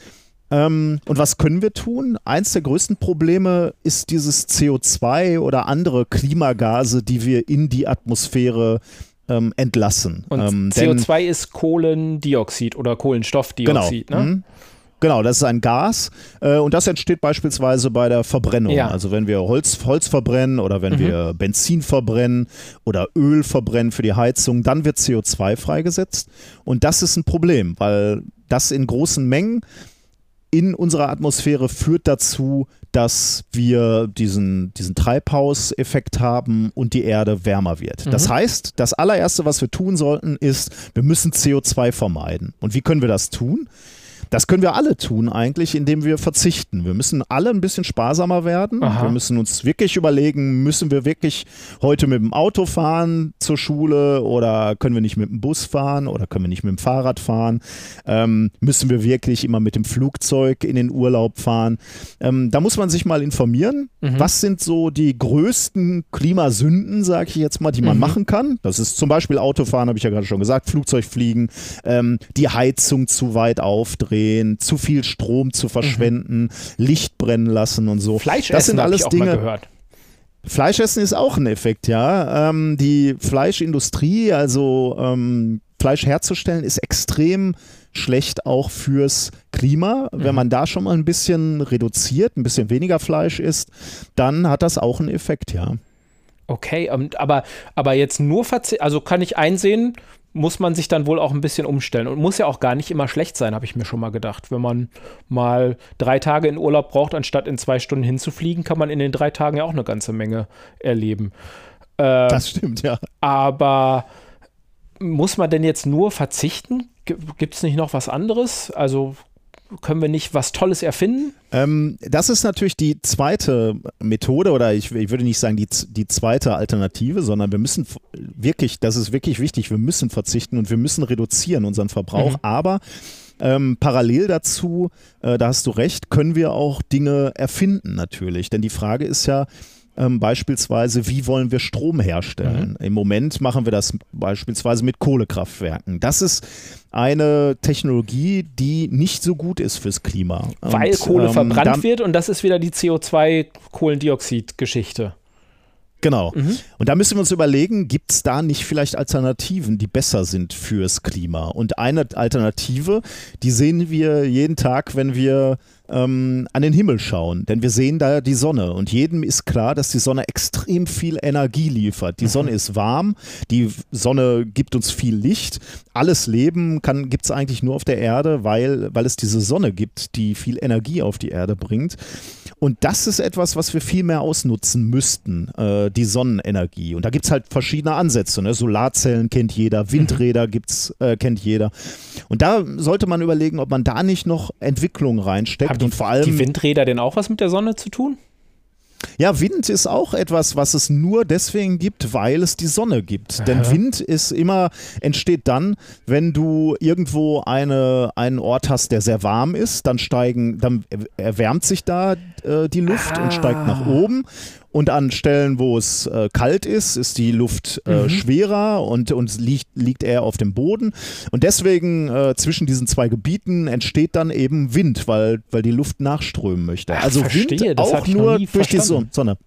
Ähm, und was können wir tun? Eins der größten Probleme ist dieses CO2 oder andere Klimagase, die wir in die Atmosphäre ähm, entlassen. Und ähm, CO2 ist Kohlendioxid oder Kohlenstoffdioxid, genau. ne? Mhm. Genau, das ist ein Gas äh, und das entsteht beispielsweise bei der Verbrennung. Ja. Also wenn wir Holz, Holz verbrennen oder wenn mhm. wir Benzin verbrennen oder Öl verbrennen für die Heizung, dann wird CO2 freigesetzt. Und das ist ein Problem, weil das in großen Mengen in unserer Atmosphäre führt dazu, dass wir diesen, diesen Treibhauseffekt haben und die Erde wärmer wird. Mhm. Das heißt, das allererste, was wir tun sollten, ist, wir müssen CO2 vermeiden. Und wie können wir das tun? Das können wir alle tun eigentlich, indem wir verzichten. Wir müssen alle ein bisschen sparsamer werden. Aha. Wir müssen uns wirklich überlegen, müssen wir wirklich heute mit dem Auto fahren zur Schule oder können wir nicht mit dem Bus fahren oder können wir nicht mit dem Fahrrad fahren? Ähm, müssen wir wirklich immer mit dem Flugzeug in den Urlaub fahren? Ähm, da muss man sich mal informieren. Was sind so die größten Klimasünden, sage ich jetzt mal, die man machen kann? Das ist zum Beispiel Autofahren, habe ich ja gerade schon gesagt, Flugzeugfliegen, ähm, die Heizung zu weit aufdrehen, zu viel Strom zu verschwenden, Licht brennen lassen und so. Fleisch das essen, sind alles ich auch Dinge. mal gehört. Fleischessen ist auch ein Effekt, ja. Ähm, die Fleischindustrie, also ähm, Fleisch herzustellen, ist extrem schlecht auch fürs Klima. Wenn man da schon mal ein bisschen reduziert, ein bisschen weniger Fleisch isst, dann hat das auch einen Effekt, ja. Okay, aber, aber jetzt nur verzichten, also kann ich einsehen, muss man sich dann wohl auch ein bisschen umstellen. Und muss ja auch gar nicht immer schlecht sein, habe ich mir schon mal gedacht. Wenn man mal drei Tage in Urlaub braucht, anstatt in zwei Stunden hinzufliegen, kann man in den drei Tagen ja auch eine ganze Menge erleben. Äh, Das stimmt, ja. aber muss man denn jetzt nur verzichten? Gibt es nicht noch was anderes? Also können wir nicht was Tolles erfinden? Ähm, das ist natürlich die zweite Methode oder ich, ich würde nicht sagen die, die zweite Alternative, sondern wir müssen wirklich, das ist wirklich wichtig, wir müssen verzichten und wir müssen reduzieren unseren Verbrauch, Mhm. aber ähm, parallel dazu, äh, da hast du recht, können wir auch Dinge erfinden natürlich, denn die Frage ist ja, ähm, beispielsweise, wie wollen wir Strom herstellen? Im Moment machen wir das beispielsweise mit Kohlekraftwerken. Das ist eine Technologie, die nicht so gut ist fürs Klima. Weil Und, Kohle ähm, verbrannt wird und das ist wieder die CO2-Kohlendioxid-Geschichte. Genau. Mhm. Und da müssen wir uns überlegen, gibt es da nicht vielleicht Alternativen, die besser sind fürs Klima? Und eine Alternative, die sehen wir jeden Tag, wenn wir ähm, an den Himmel schauen. Denn wir sehen da die Sonne. Und jedem ist klar, dass die Sonne extrem viel Energie liefert. Die Sonne ist warm, die Sonne gibt uns viel Licht. Alles Leben gibt es eigentlich nur auf der Erde, weil, weil es diese Sonne gibt, die viel Energie auf die Erde bringt. Und das ist etwas, was wir viel mehr ausnutzen müssten, äh, die Sonnenenergie. Und da gibt es halt verschiedene Ansätze. Ne? Solarzellen kennt jeder, Windräder gibt's, äh, kennt jeder. Und da sollte man überlegen, ob man da nicht noch Entwicklung reinsteckt. Haben und vor allem die Windräder denn auch was mit der Sonne zu tun? Ja, Wind ist auch etwas, was es nur deswegen gibt, weil es die Sonne gibt. Denn Wind ist immer, entsteht dann, wenn du irgendwo eine, einen Ort hast, der sehr warm ist, dann steigen, dann erwärmt sich da äh, die Luft und steigt nach oben. Und an Stellen, wo es äh, kalt ist, ist die Luft äh, schwerer und, und liegt, liegt eher auf dem Boden. Und deswegen äh, zwischen diesen zwei Gebieten entsteht dann eben Wind, weil, weil die Luft nachströmen möchte. Ach, also verstehe, Wind auch nur durch die verstanden. Son- Sonne.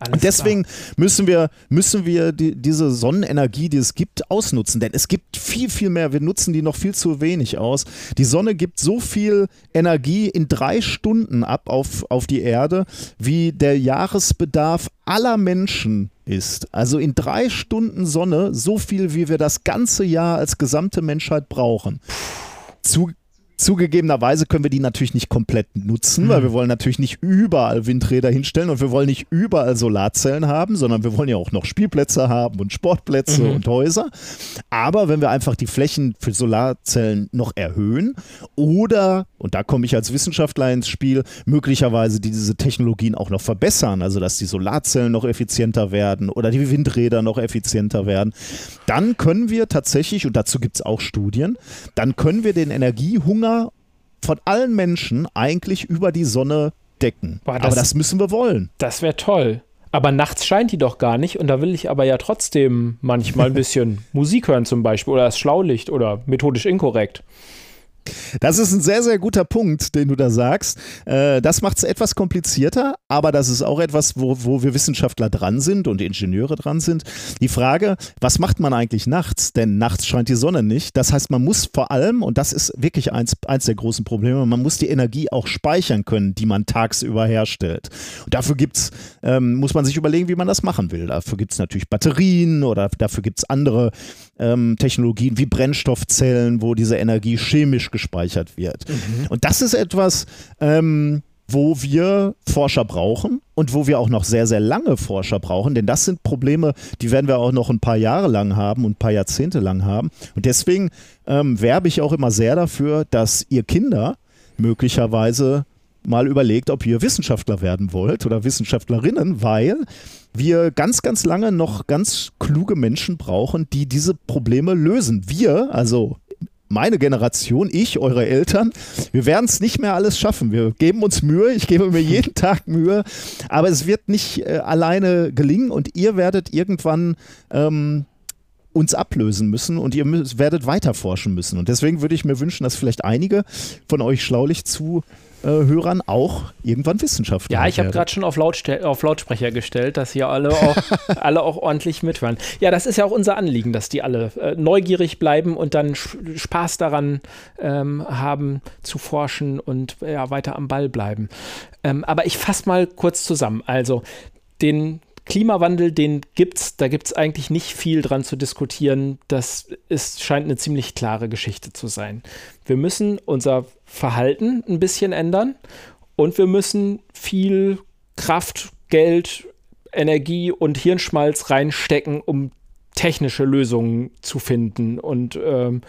Alles Und deswegen müssen wir, müssen wir die, diese Sonnenenergie, die es gibt, ausnutzen. Denn es gibt viel, viel mehr. Wir nutzen die noch viel zu wenig aus. Die Sonne gibt so viel Energie in drei Stunden ab auf, auf die Erde, wie der Jahresbedarf aller Menschen ist. Also in drei Stunden Sonne so viel, wie wir das ganze Jahr als gesamte Menschheit brauchen. Zu, Zugegebenerweise können wir die natürlich nicht komplett nutzen, weil wir wollen natürlich nicht überall Windräder hinstellen und wir wollen nicht überall Solarzellen haben, sondern wir wollen ja auch noch Spielplätze haben und Sportplätze und Häuser. Aber wenn wir einfach die Flächen für Solarzellen noch erhöhen oder, und da komme ich als Wissenschaftler ins Spiel, möglicherweise diese Technologien auch noch verbessern, also dass die Solarzellen noch effizienter werden oder die Windräder noch effizienter werden, dann können wir tatsächlich, und dazu gibt es auch Studien, dann können wir den Energiehunger von allen Menschen eigentlich über die Sonne decken. Boah, das- aber das müssen wir wollen. Das wäre toll. Aber nachts scheint die doch gar nicht und da will ich aber ja trotzdem manchmal ein [LAUGHS] bisschen Musik hören zum Beispiel oder das Schlaulicht oder methodisch inkorrekt. Das ist ein sehr, sehr guter Punkt, den du da sagst. Äh, das macht es etwas komplizierter, aber das ist auch etwas, wo, wo wir Wissenschaftler dran sind und Ingenieure dran sind. Die Frage, was macht man eigentlich nachts? Denn nachts scheint die Sonne nicht. Das heißt, man muss vor allem, und das ist wirklich eins, eins der großen Probleme, man muss die Energie auch speichern können, die man tagsüber herstellt. Und dafür gibt's, ähm, muss man sich überlegen, wie man das machen will. Dafür gibt es natürlich Batterien oder dafür gibt es andere ähm, Technologien wie Brennstoffzellen, wo diese Energie chemisch gespeichert wird. Und das ist etwas, ähm, wo wir Forscher brauchen und wo wir auch noch sehr, sehr lange Forscher brauchen, denn das sind Probleme, die werden wir auch noch ein paar Jahre lang haben und ein paar Jahrzehnte lang haben. Und deswegen ähm, werbe ich auch immer sehr dafür, dass ihr Kinder möglicherweise mal überlegt, ob ihr Wissenschaftler werden wollt oder Wissenschaftlerinnen, weil wir ganz, ganz lange noch ganz kluge Menschen brauchen, die diese Probleme lösen. Wir, also meine Generation, ich, eure Eltern, wir werden es nicht mehr alles schaffen. Wir geben uns Mühe, ich gebe mir jeden [LAUGHS] Tag Mühe, aber es wird nicht äh, alleine gelingen und ihr werdet irgendwann ähm, uns ablösen müssen und ihr müsst, werdet weiter forschen müssen. Und deswegen würde ich mir wünschen, dass vielleicht einige von euch schlaulich zu äh, Hörern auch irgendwann Wissenschaftler Ja, ich habe gerade schon auf, Lautste auf Lautsprecher gestellt, dass hier alle auch, [LAUGHS] alle auch ordentlich mithören. Ja, das ist ja auch unser Anliegen, dass die alle äh, neugierig bleiben und dann Spaß daran ähm, haben zu forschen und ja, weiter am Ball bleiben. Ähm, aber ich fasse mal kurz zusammen. Also den Klimawandel, den gibt's, da gibt's eigentlich nicht viel dran zu diskutieren. Das ist, scheint eine ziemlich klare Geschichte zu sein. Wir müssen unser Verhalten ein bisschen ändern und wir müssen viel Kraft, Geld, Energie und Hirnschmalz reinstecken, um technische Lösungen zu finden und ähm,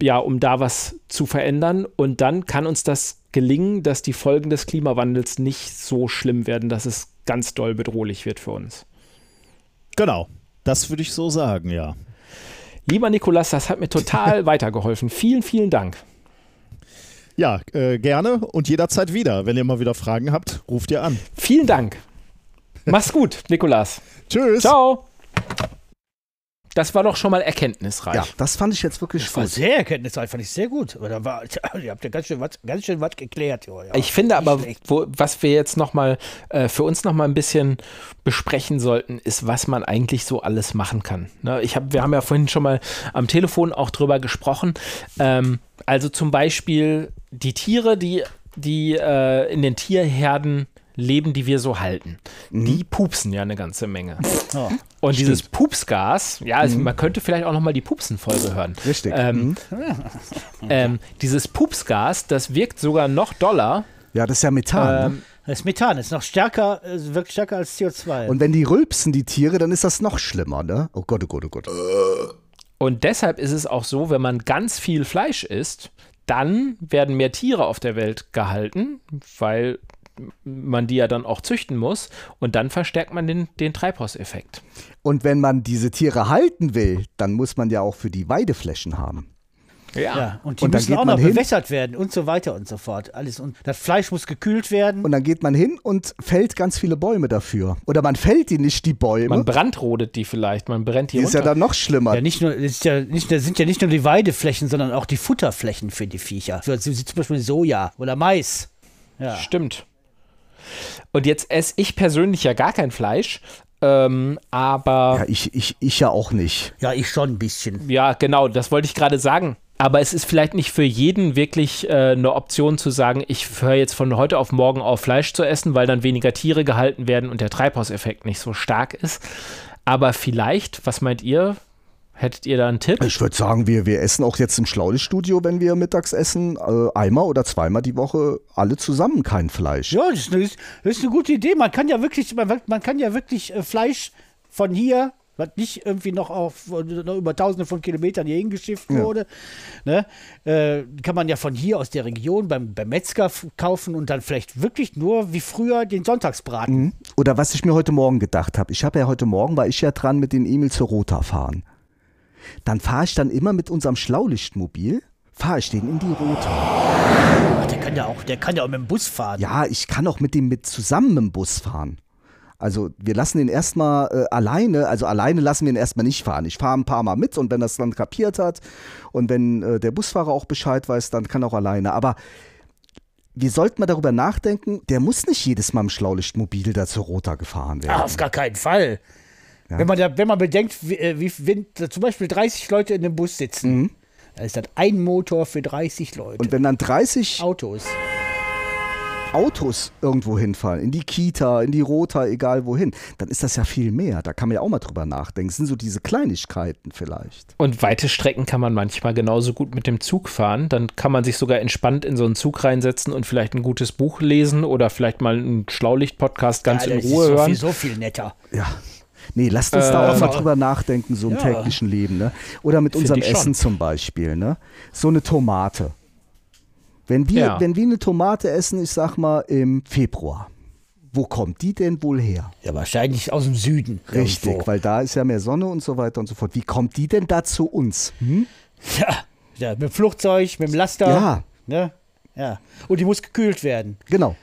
ja, um da was zu verändern. Und dann kann uns das gelingen, dass die Folgen des Klimawandels nicht so schlimm werden, dass es ganz doll bedrohlich wird für uns. Genau, das würde ich so sagen, ja. Lieber Nikolas, das hat mir total [LAUGHS] weitergeholfen. Vielen, vielen Dank. Ja, äh, gerne und jederzeit wieder. Wenn ihr mal wieder Fragen habt, ruft ihr an. Vielen Dank. Mach's gut, Nikolas. Tschüss. Ciao. Das war doch schon mal erkenntnisreich. Ja, das fand ich jetzt wirklich Das war gut. sehr erkenntnisreich, fand ich sehr gut. Aber da war, [LAUGHS] ihr habt ja ganz schön was, ganz schön was geklärt. Ja, ja. Ich finde aber, wo, was wir jetzt noch mal äh, für uns noch mal ein bisschen besprechen sollten, ist, was man eigentlich so alles machen kann. Ne? Ich hab, wir haben ja vorhin schon mal am Telefon auch drüber gesprochen. Ähm, also zum Beispiel die Tiere, die, die äh, in den Tierherden leben, die wir so halten, die pupsen ja eine ganze Menge. Oh. Und dieses Pupsgas, ja, also man könnte vielleicht auch noch mal die Pupsen-Folge hören. Richtig. Ähm, [LAUGHS] ähm, dieses Pupsgas, das wirkt sogar noch doller. Ja, das ist ja Methan. ne? Ähm, Das Methan ist noch stärker, wirkt stärker als CO2. Und wenn die rülpsen, die Tiere, dann ist das noch schlimmer, ne? Oh Gott, oh Gott, oh Gott. Und deshalb ist es auch so, wenn man ganz viel Fleisch isst, dann werden mehr Tiere auf der Welt gehalten, weil man die ja dann auch züchten muss und dann verstärkt man den, den Treibhauseffekt. Und wenn man diese Tiere halten will, dann muss man ja auch für die Weideflächen haben. ja, und die Und dann müssen geht auch noch hin. bewässert werden und so weiter und so fort. Alles und das Fleisch muss gekühlt werden. Und dann geht man hin und fällt ganz viele Bäume dafür. Oder man fällt die nicht, die Bäume. Man brandrodet die vielleicht, man brennt die ist ja runter. dann noch schlimmer. ja, nicht nur, das ist ja nicht, das sind ja nicht nur die Weideflächen, sondern auch die Futterflächen für die Viecher. Für, wie zum Beispiel Soja oder Mais. Ja. Stimmt. Und jetzt esse ich persönlich ja gar kein Fleisch, ähm, aber ja, ich, ich, ich ja auch nicht. ja, ich schon ein bisschen. Ja, genau, das wollte ich gerade sagen. Aber es ist vielleicht nicht für jeden wirklich äh, eine Option zu sagen, ich höre jetzt von heute auf morgen auf Fleisch zu essen, weil dann weniger Tiere gehalten werden und der Treibhauseffekt nicht so stark ist. Aber vielleicht, was meint ihr? Hättet ihr da einen Tipp? Ich würde sagen, wir, wir essen auch jetzt im Schlaulichtstudio, wenn wir mittags essen, äh, einmal oder zweimal die Woche alle zusammen kein Fleisch. Ja, das ist, eine, das ist eine gute Idee. Man kann ja wirklich, man, man kann ja wirklich äh, Fleisch von hier, was nicht irgendwie noch auf noch über tausende von Kilometern hier hingeschifft Ja. wurde, ne, äh, kann man ja von hier aus der Region beim, beim Metzger kaufen und dann vielleicht wirklich nur wie früher den Sonntagsbraten. Mhm. Oder was ich mir heute Morgen gedacht habe. Ich habe ja heute Morgen, war ich ja dran mit den Emil zur Rota fahren. Dann fahre ich dann immer mit unserem Schlaulichtmobil, fahre ich den in die Rota. Ach, der kann ja auch, der kann ja auch mit dem Bus fahren. Ja, ich kann auch mit dem mit zusammen im Bus fahren. Also wir lassen ihn erstmal äh, alleine, also alleine lassen wir ihn erstmal nicht fahren. Ich fahre ein paar Mal mit und wenn das dann kapiert hat und wenn äh, der Busfahrer auch Bescheid weiß, dann kann er auch alleine. Aber wir sollten mal darüber nachdenken, der muss nicht jedes Mal im Schlaulichtmobil da zur Rota gefahren werden. Ah, auf gar keinen Fall. Wenn, man da, wenn man bedenkt, wie, äh, wie, wenn da zum Beispiel 30 Leute in dem Bus sitzen, dann ist das ein Motor für 30 Leute. Und wenn dann 30 Autos. Autos irgendwo hinfahren, in die Kita, in die Rota, egal wohin, dann ist das ja viel mehr. Da kann man ja auch mal drüber nachdenken. Das sind so diese Kleinigkeiten vielleicht. Und weite Strecken kann man manchmal genauso gut mit dem Zug fahren. Dann kann man sich sogar entspannt in so einen Zug reinsetzen und vielleicht ein gutes Buch lesen oder vielleicht mal einen Schlaulicht-Podcast ganz ja, in Ruhe ist so hören. viel, so viel netter. Ja. Nee, lasst uns da auch Äh, mal drüber nachdenken, so im ja. täglichen Leben. Ne? Oder mit Find unserem. Essen zum Beispiel. Ne? So eine Tomate. Wenn wir, Ja. wenn wir eine Tomate essen, ich sag mal im Februar, wo kommt die denn wohl her? Ja, wahrscheinlich aus dem Süden. Richtig, irgendwo. weil da ist ja mehr Sonne und so weiter und so fort. Wie kommt die denn da zu uns? Hm? Ja, ja, mit dem Flugzeug, mit dem Laster. Ja. Ne? Ja. Und die muss gekühlt werden. Genau.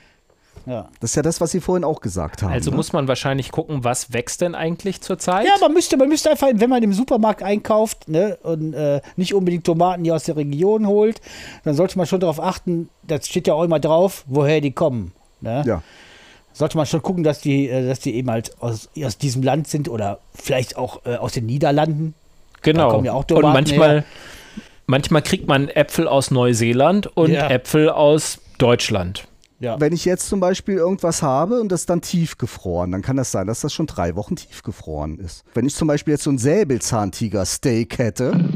Ja. Das ist ja das, was Sie vorhin auch gesagt haben. Also ne? muss man wahrscheinlich gucken, was wächst denn eigentlich zurzeit? Ja, man müsste, man müsste einfach, wenn man im Supermarkt einkauft ne, und äh, nicht unbedingt Tomaten hier aus der Region holt, dann sollte man schon darauf achten, das steht ja auch immer drauf, woher die kommen. Ne? ja. Sollte man schon gucken, dass die, äh, dass die eben halt aus, aus diesem Land sind oder vielleicht auch äh, aus den Niederlanden. Genau. Da kommen ja auch und manchmal, her. manchmal kriegt man Äpfel aus Neuseeland und Ja. Äpfel aus Deutschland. Ja. Wenn ich jetzt zum Beispiel irgendwas habe und das dann tiefgefroren, dann kann das sein, dass das schon drei Wochen tiefgefroren ist. Wenn ich zum Beispiel jetzt so ein Säbelzahntiger-Steak hätte,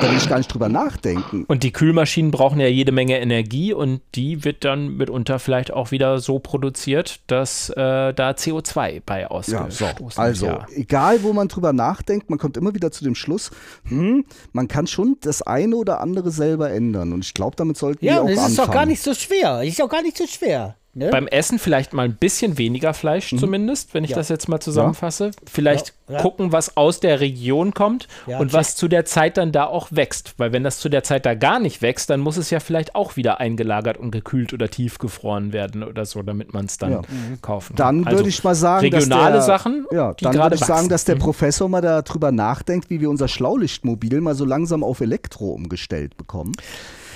da will ich gar nicht drüber nachdenken. Und die Kühlmaschinen brauchen ja jede Menge Energie und die wird dann mitunter vielleicht auch wieder so produziert, dass äh, da CO2 bei Ja, ausgestoßen so. wird. Also, Ja. egal wo man drüber nachdenkt, man kommt immer wieder zu dem Schluss, hm, man kann schon das eine oder andere selber ändern. Und ich glaube, damit sollten wir Ja, auch das ist anfangen. doch gar nicht so schwer. Das ist doch gar nicht so schwer. Ne? Beim Essen vielleicht mal ein bisschen weniger Fleisch zumindest, wenn ich Ja. das jetzt mal zusammenfasse. Vielleicht Ja, ja. gucken, was aus der Region kommt Ja, und check. was zu der Zeit dann da auch wächst. Weil wenn das zu der Zeit da gar nicht wächst, dann muss es ja vielleicht auch wieder eingelagert und gekühlt oder tiefgefroren werden oder so, damit man es dann Ja. kaufen kann. Dann Also würde ich mal sagen, regionale dass der, Sachen, ja, die dann würde ich sagen, dass der Professor mal darüber nachdenkt, wie wir unser Schlaulichtmobil mal so langsam auf Elektro umgestellt bekommen.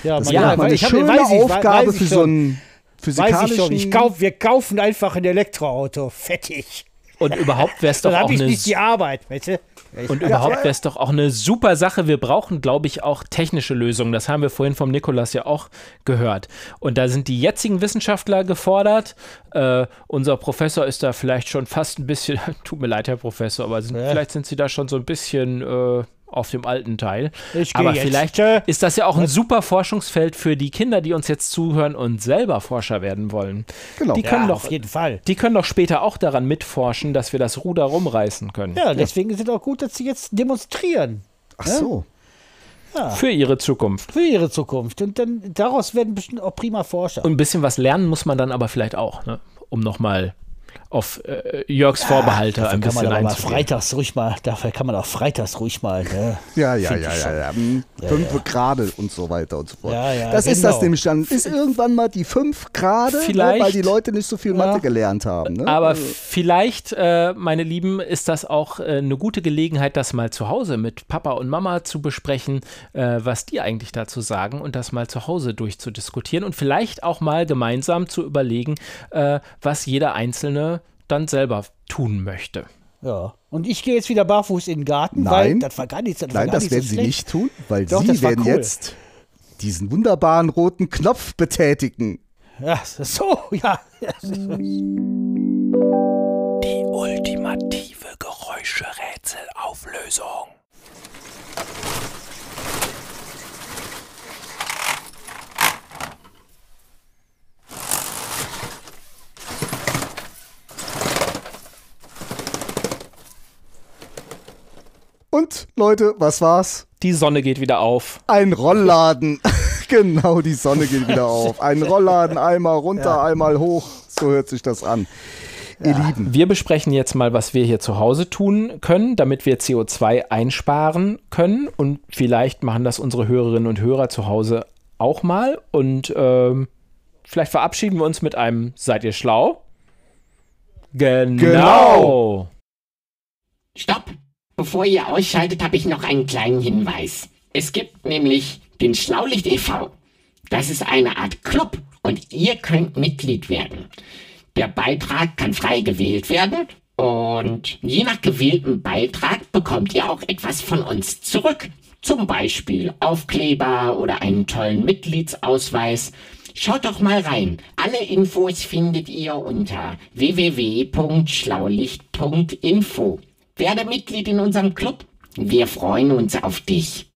ja, Das man- wäre ja, mal eine ich hab- schöne weiß ich, Aufgabe weiß für so schon. Einen Weiß ich physikalischen. schon. Ich kauf, wir kaufen einfach ein Elektroauto. Fettig. Und überhaupt wäre es [LAUGHS] doch Dann auch habe ich eine nicht die Arbeit, weißt du? Und überhaupt wäre es doch auch eine super Sache. Wir brauchen, glaube ich, auch technische Lösungen. Das haben wir vorhin vom Nikolas ja auch gehört. Und da sind die jetzigen Wissenschaftler gefordert. Äh, unser Professor ist da vielleicht schon fast ein bisschen, [LAUGHS] tut mir leid, Herr Professor, aber sind, Ja. vielleicht sind Sie da schon so ein bisschen äh, auf dem alten Teil. Aber jetzt. vielleicht ist das ja auch ein super Forschungsfeld für die Kinder, die uns jetzt zuhören und selber Forscher werden wollen. Genau. Die können ja, doch auf jeden Fall. die können doch später auch daran mitforschen, dass wir das Ruder rumreißen können. Ja, deswegen ist es auch gut, dass sie jetzt demonstrieren Ach so. Für ihre Zukunft. für ihre Zukunft. Und dann daraus werden bestimmt auch prima Forscher. Und ein bisschen was lernen muss man dann aber vielleicht auch, ne? um nochmal auf äh, Jörgs Vorbehalte Dafür ein kann man bisschen aber freitags ruhig mal, dafür kann man auch freitags ruhig mal. Ne? [LAUGHS] Ja, ja, ja, ich ja, schon. ja. Fünf Grade und so weiter und so fort. Ja, ja, das ist genau. das nämlich dann. Ist irgendwann mal die fünf Grade, ne, Vielleicht. weil die Leute nicht so viel Mathe gelernt haben. Ne? Aber vielleicht, äh, meine Lieben, ist das auch äh, eine gute Gelegenheit, das mal zu Hause mit Papa und Mama zu besprechen, äh, was die eigentlich dazu sagen und das mal zu Hause durchzudiskutieren und vielleicht auch mal gemeinsam zu überlegen, äh, was jeder Einzelne dann selber tun möchte. Ja. Und ich gehe jetzt wieder barfuß in den Garten, weil Nein. das war gar nicht, das Nein, gar das nicht werden so sie schlecht. nicht tun, weil Doch, sie werden cool. jetzt diesen wunderbaren roten Knopf betätigen. Ja, so, [LAUGHS] ja. Die ultimative Geräuscherätselauflösung. Und Leute, was war's? Die Sonne geht wieder auf. Ein Rollladen. [LAUGHS] genau, die Sonne geht wieder [LAUGHS] auf. Ein Rollladen, einmal runter, einmal hoch. So hört sich das an. Ihr Lieben, Wir besprechen jetzt mal, was wir hier zu Hause tun können, damit wir CO2 einsparen können. Und vielleicht machen das unsere Hörerinnen und Hörer zu Hause auch mal. Und ähm, vielleicht verabschieden wir uns mit einem Seid ihr schlau? Genau. Genau. Stopp! Bevor ihr ausschaltet, habe ich noch einen kleinen Hinweis. Es gibt nämlich den Schlaulicht e.V. Das ist eine Art Club und ihr könnt Mitglied werden. Der Beitrag kann frei gewählt werden und je nach gewähltem Beitrag bekommt ihr auch etwas von uns zurück. Zum Beispiel Aufkleber oder einen tollen Mitgliedsausweis. Schaut doch mal rein. Alle Infos findet ihr unter www.schlaulicht.info. Werde Mitglied in unserem Club. Wir freuen uns auf dich.